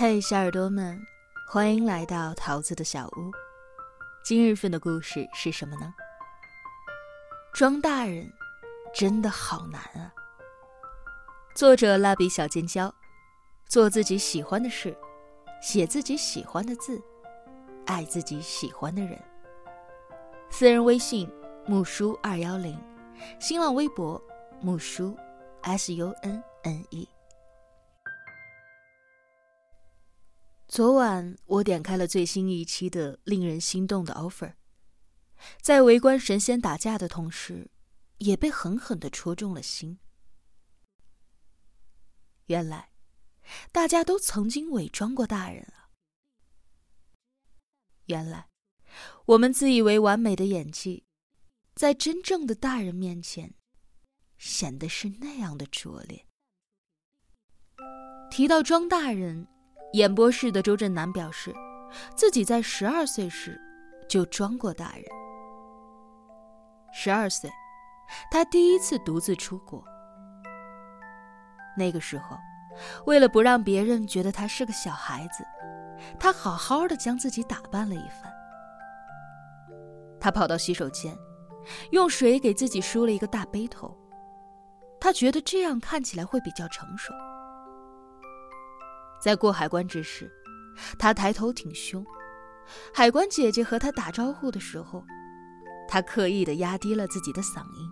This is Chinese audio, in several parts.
嘿，小耳朵们，欢迎来到桃子的小屋。今日份的故事是什么呢？装大人真的好难啊！作者蜡笔小尖椒，做自己喜欢的事，写自己喜欢的字，爱自己喜欢的人。私人微信木叔二幺零，新浪微博木叔 S U N N E。昨晚我点开了最新一期的令人心动的 offer，在围观神仙打架的同时，也被狠狠的戳中了心。原来，大家都曾经伪装过大人啊！原来，我们自以为完美的演技，在真正的大人面前，显得是那样的拙劣。提到装大人。演播室的周震南表示，自己在十二岁时就装过大人。十二岁，他第一次独自出国。那个时候，为了不让别人觉得他是个小孩子，他好好的将自己打扮了一番。他跑到洗手间，用水给自己梳了一个大背头，他觉得这样看起来会比较成熟。在过海关之时，他抬头挺胸。海关姐姐和他打招呼的时候，他刻意的压低了自己的嗓音，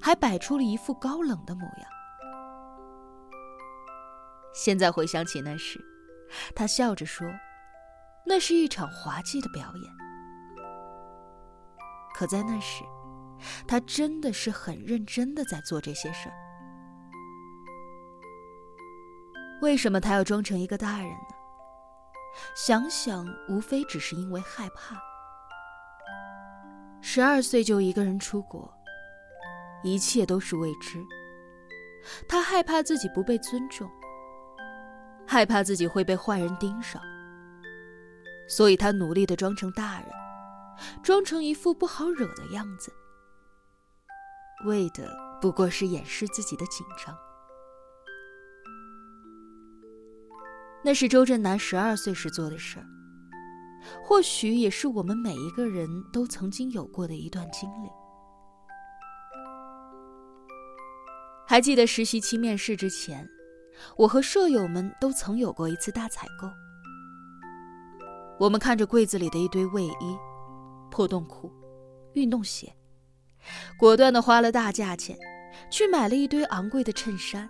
还摆出了一副高冷的模样。现在回想起那时，他笑着说：“那是一场滑稽的表演。”可在那时，他真的是很认真的在做这些事儿。为什么他要装成一个大人呢？想想，无非只是因为害怕。十二岁就一个人出国，一切都是未知。他害怕自己不被尊重，害怕自己会被坏人盯上，所以他努力的装成大人，装成一副不好惹的样子，为的不过是掩饰自己的紧张。那是周震南十二岁时做的事儿，或许也是我们每一个人都曾经有过的一段经历。还记得实习期面试之前，我和舍友们都曾有过一次大采购。我们看着柜子里的一堆卫衣、破洞裤、运动鞋，果断的花了大价钱，去买了一堆昂贵的衬衫、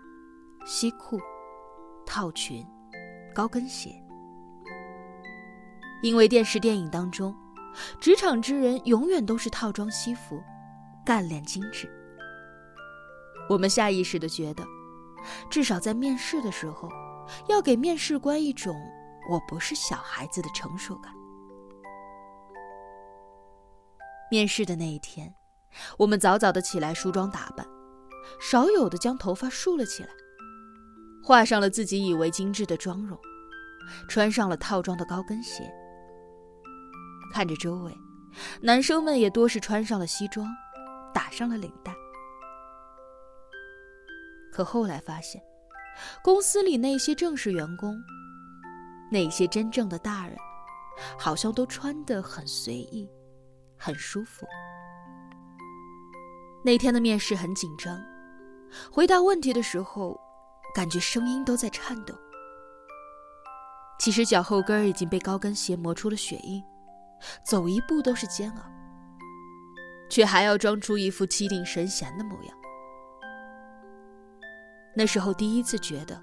西裤、套裙。高跟鞋，因为电视电影当中，职场之人永远都是套装西服，干练精致。我们下意识的觉得，至少在面试的时候，要给面试官一种我不是小孩子的成熟感。面试的那一天，我们早早的起来梳妆打扮，少有的将头发竖了起来。画上了自己以为精致的妆容，穿上了套装的高跟鞋。看着周围，男生们也多是穿上了西装，打上了领带。可后来发现，公司里那些正式员工，那些真正的大人，好像都穿得很随意，很舒服。那天的面试很紧张，回答问题的时候。感觉声音都在颤抖。其实脚后跟已经被高跟鞋磨出了血印，走一步都是煎熬，却还要装出一副气定神闲的模样。那时候第一次觉得，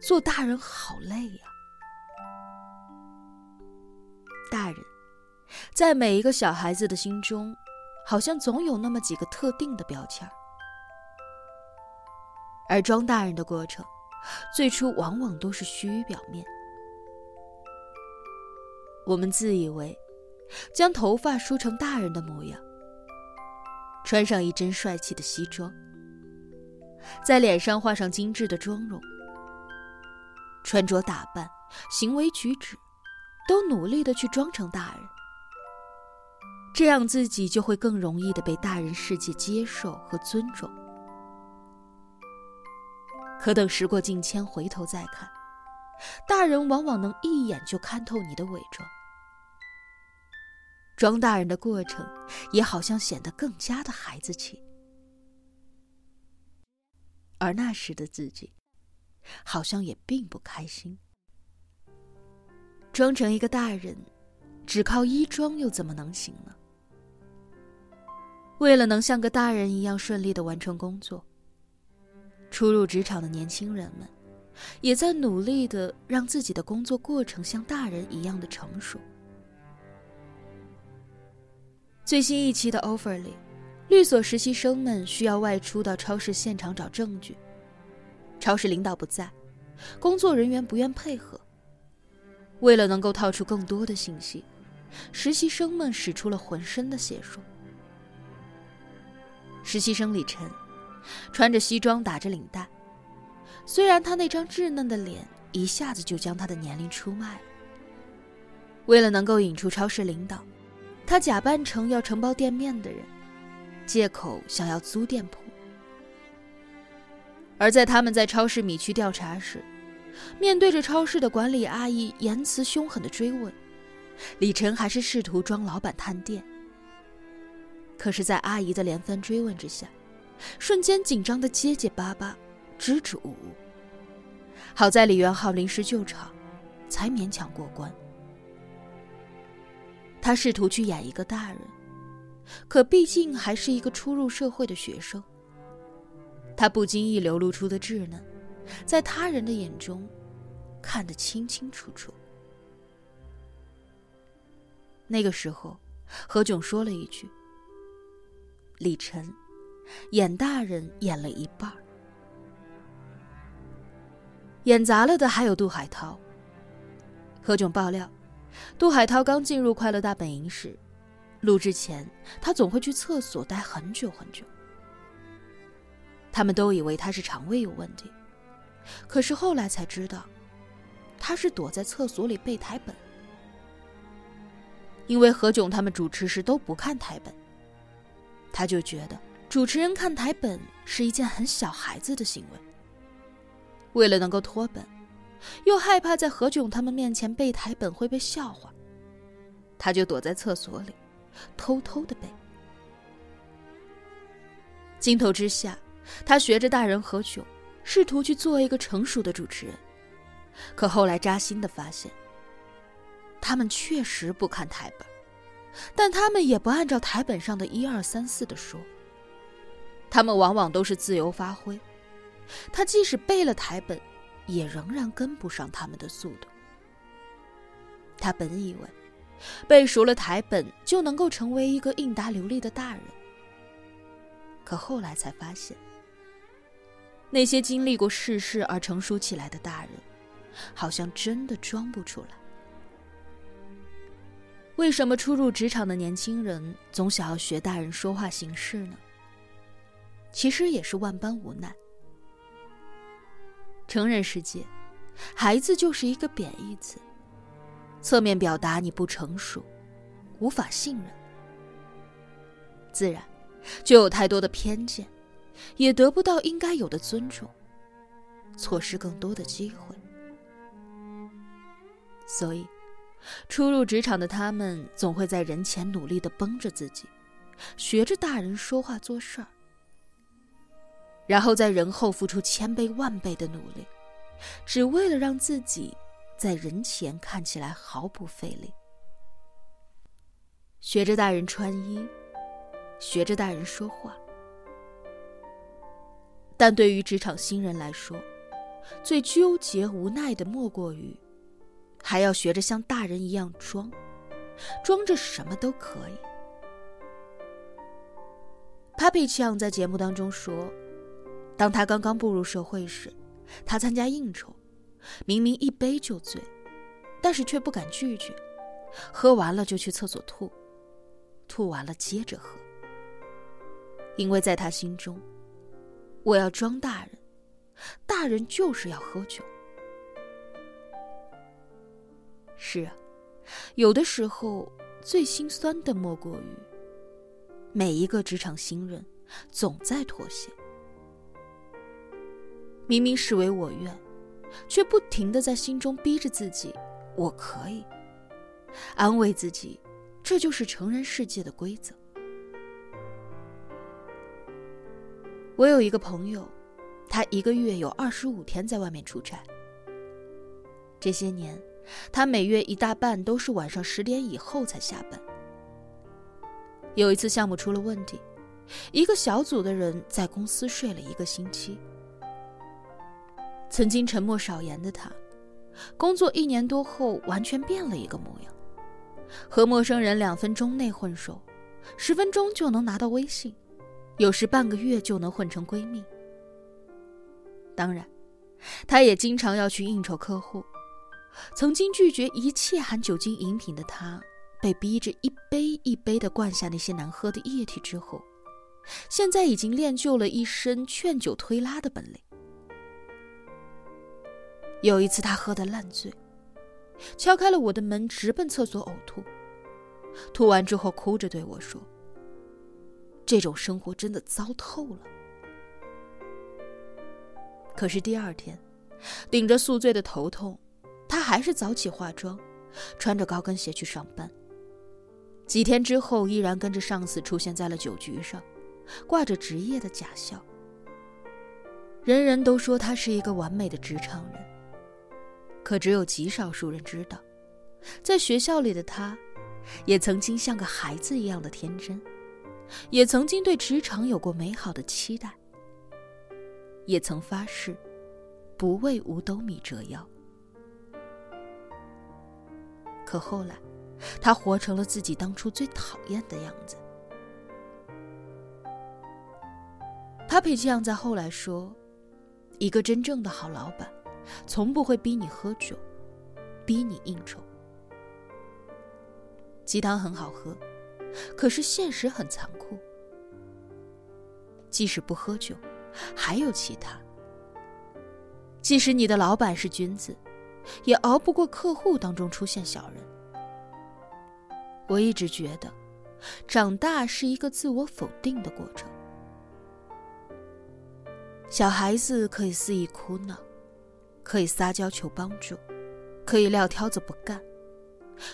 做大人好累呀。大人，在每一个小孩子的心中，好像总有那么几个特定的标签。而装大人的过程，最初往往都是虚于表面。我们自以为将头发梳成大人的模样，穿上一身帅气的西装，在脸上画上精致的妆容，穿着打扮、行为举止，都努力的去装成大人，这样自己就会更容易的被大人世界接受和尊重。可等时过境迁，回头再看，大人往往能一眼就看透你的伪装。装大人的过程，也好像显得更加的孩子气。而那时的自己，好像也并不开心。装成一个大人，只靠衣装又怎么能行呢？为了能像个大人一样顺利的完成工作，初入职场的年轻人们，也在努力的让自己的工作过程像大人一样的成熟。最新一期的 offer 里，律所实习生们需要外出到超市现场找证据。超市领导不在，工作人员不愿配合。为了能够套出更多的信息，实习生们使出了浑身的解数。实习生李晨，穿着西装，打着领带。虽然他那张稚嫩的脸一下子就将他的年龄出卖了。为了能够引出超市领导，他假扮成要承包店面的人，借口想要租店铺。而在他们在超市米区调查时，面对着超市的管理阿姨言辞凶狠的追问，李晨还是试图装老板探店。可是，在阿姨的连番追问之下，瞬间紧张的结结巴巴，支支吾吾。好在李元昊临时救场，才勉强过关。他试图去演一个大人，可毕竟还是一个初入社会的学生。他不经意流露出的稚嫩，在他人的眼中，看得清清楚楚。那个时候，何炅说了一句。李晨演大人演了一半演砸了的还有杜海涛。何炅爆料，杜海涛刚进入快乐大本营时，录制前他总会去厕所待很久很久。他们都以为他是肠胃有问题，可是后来才知道，他是躲在厕所里背台本，因为何炅他们主持时都不看台本。他就觉得主持人看台本是一件很小孩子的行为。为了能够脱本，又害怕在何炅他们面前背台本会被笑话，他就躲在厕所里，偷偷的背。镜头之下，他学着大人何炅，试图去做一个成熟的主持人。可后来扎心的发现，他们确实不看台本。但他们也不按照台本上的一二三四的说，他们往往都是自由发挥。他即使背了台本，也仍然跟不上他们的速度。他本以为背熟了台本就能够成为一个应答流利的大人，可后来才发现，那些经历过世事而成熟起来的大人，好像真的装不出来。为什么初入职场的年轻人总想要学大人说话行事呢？其实也是万般无奈。成人世界，孩子就是一个贬义词，侧面表达你不成熟，无法信任，自然就有太多的偏见，也得不到应该有的尊重，错失更多的机会，所以。初入职场的他们，总会在人前努力的绷着自己，学着大人说话做事儿，然后在人后付出千倍万倍的努力，只为了让自己在人前看起来毫不费力。学着大人穿衣，学着大人说话，但对于职场新人来说，最纠结无奈的莫过于。还要学着像大人一样装，装着什么都可以。Papi 酱在节目当中说，当他刚刚步入社会时，他参加应酬，明明一杯就醉，但是却不敢拒绝，喝完了就去厕所吐，吐完了接着喝，因为在他心中，我要装大人，大人就是要喝酒。是啊，有的时候最心酸的莫过于每一个职场新人总在妥协。明明是为我愿，却不停的在心中逼着自己：“我可以。”安慰自己，这就是成人世界的规则。我有一个朋友，他一个月有二十五天在外面出差。这些年，他每月一大半都是晚上十点以后才下班。有一次项目出了问题，一个小组的人在公司睡了一个星期。曾经沉默少言的他，工作一年多后完全变了一个模样，和陌生人两分钟内混熟，十分钟就能拿到微信。有时半个月就能混成闺蜜。当然，她也经常要去应酬客户。曾经拒绝一切含酒精饮品的她，被逼着一杯一杯的灌下那些难喝的液体之后，现在已经练就了一身劝酒推拉的本领。有一次，他喝得烂醉，敲开了我的门，直奔厕所呕吐。吐完之后，哭着对我说。这种生活真的糟透了。可是第二天，顶着宿醉的头痛，他还是早起化妆，穿着高跟鞋去上班。几天之后，依然跟着上司出现在了酒局上，挂着职业的假笑。人人都说他是一个完美的职场人，可只有极少数人知道，在学校里的他，也曾经像个孩子一样的天真。也曾经对职场有过美好的期待，也曾发誓不为五斗米折腰。可后来，他活成了自己当初最讨厌的样子。Papi 这样在后来说：“一个真正的好老板，从不会逼你喝酒，逼你应酬。鸡汤很好喝。”可是现实很残酷，即使不喝酒，还有其他。即使你的老板是君子，也熬不过客户当中出现小人。我一直觉得，长大是一个自我否定的过程。小孩子可以肆意哭闹，可以撒娇求帮助，可以撂挑子不干，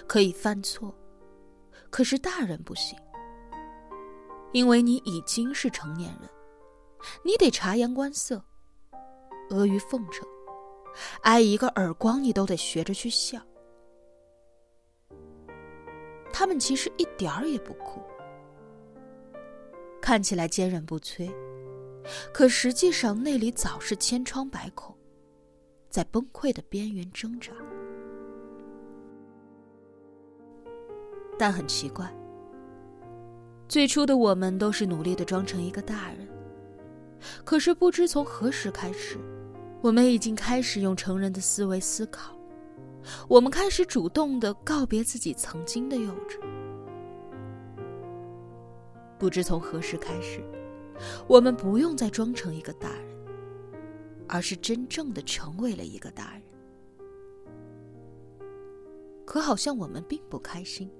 可以犯错。可是大人不行，因为你已经是成年人，你得察言观色，阿谀奉承，挨一个耳光你都得学着去笑。他们其实一点儿也不酷，看起来坚韧不摧，可实际上内里早是千疮百孔，在崩溃的边缘挣扎。但很奇怪，最初的我们都是努力的装成一个大人，可是不知从何时开始，我们已经开始用成人的思维思考，我们开始主动的告别自己曾经的幼稚。不知从何时开始，我们不用再装成一个大人，而是真正的成为了一个大人。可好像我们并不开心。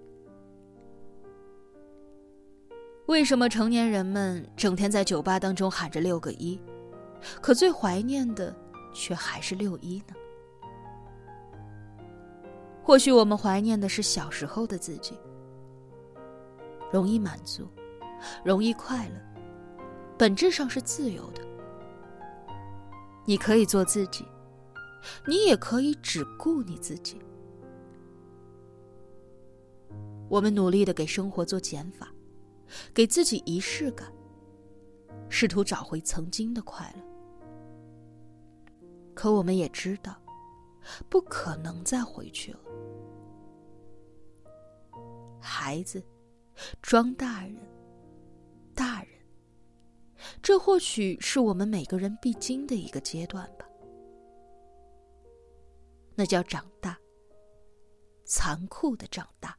为什么成年人们整天在酒吧当中喊着六个一，可最怀念的却还是六一呢？或许我们怀念的是小时候的自己，容易满足，容易快乐，本质上是自由的。你可以做自己，你也可以只顾你自己。我们努力的给生活做减法。给自己仪式感，试图找回曾经的快乐。可我们也知道，不可能再回去了。孩子，装大人，大人，这或许是我们每个人必经的一个阶段吧。那叫长大，残酷的长大。